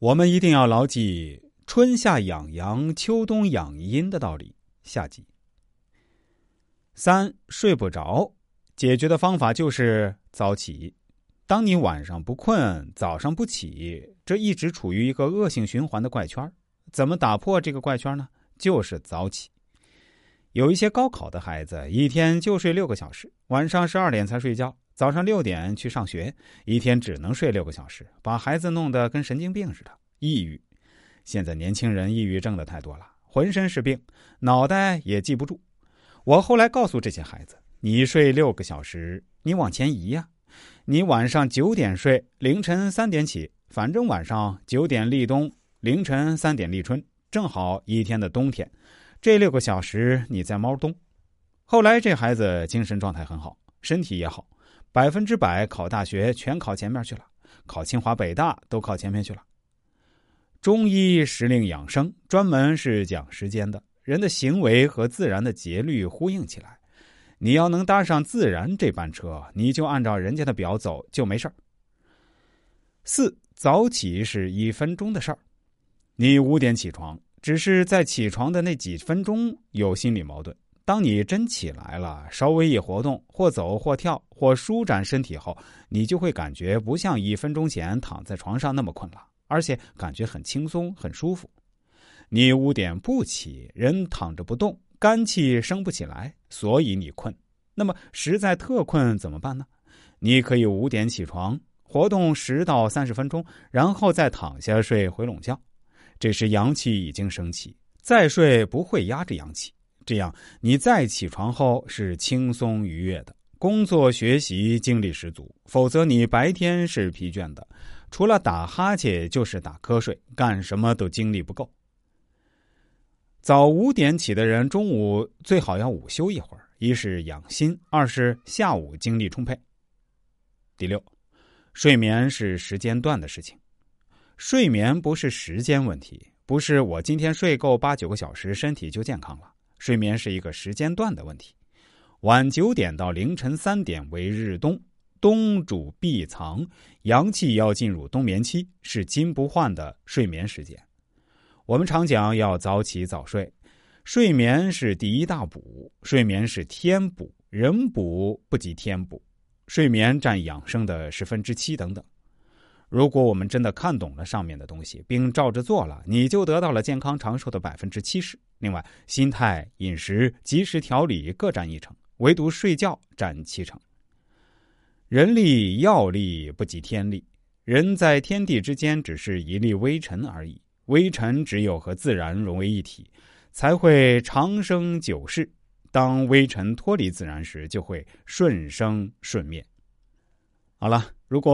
我们一定要牢记“春夏养阳，秋冬养阴”的道理。下集。三睡不着，解决的方法就是早起。当你晚上不困，早上不起，这一直处于一个恶性循环的怪圈。怎么打破这个怪圈呢？就是早起。有一些高考的孩子，一天就睡六个小时，晚上十二点才睡觉。早上六点去上学，一天只能睡六个小时，把孩子弄得跟神经病似的，抑郁。现在年轻人抑郁症的太多了，浑身是病，脑袋也记不住。我后来告诉这些孩子：“你睡六个小时，你往前移呀。你晚上九点睡，凌晨三点起，反正晚上九点立冬，凌晨三点立春，正好一天的冬天。这六个小时你在猫冬。”后来这孩子精神状态很好，身体也好。百分之百考大学全考前面去了，考清华北大都考前面去了。中医时令养生专门是讲时间的，人的行为和自然的节律呼应起来。你要能搭上自然这班车，你就按照人家的表走就没事儿。四早起是一分钟的事儿，你五点起床，只是在起床的那几分钟有心理矛盾。当你真起来了，稍微一活动，或走或跳或舒展身体后，你就会感觉不像一分钟前躺在床上那么困了，而且感觉很轻松、很舒服。你五点不起，人躺着不动，肝气升不起来，所以你困。那么实在特困怎么办呢？你可以五点起床，活动十到三十分钟，然后再躺下睡回笼觉。这时阳气已经升起，再睡不会压着阳气。这样，你再起床后是轻松愉悦的，工作学习精力十足；否则，你白天是疲倦的，除了打哈欠就是打瞌睡，干什么都精力不够。早五点起的人，中午最好要午休一会儿，一是养心，二是下午精力充沛。第六，睡眠是时间段的事情，睡眠不是时间问题，不是我今天睡够八九个小时，身体就健康了。睡眠是一个时间段的问题，晚九点到凌晨三点为日冬，冬主闭藏，阳气要进入冬眠期，是金不换的睡眠时间。我们常讲要早起早睡，睡眠是第一大补，睡眠是天补，人补不及天补，睡眠占养生的十分之七等等。如果我们真的看懂了上面的东西，并照着做了，你就得到了健康长寿的百分之七十。另外，心态、饮食、及时调理各占一成，唯独睡觉占七成。人力、药力不及天力，人在天地之间只是一粒微尘而已。微尘只有和自然融为一体，才会长生久世。当微尘脱离自然时，就会顺生顺灭。好了，如果。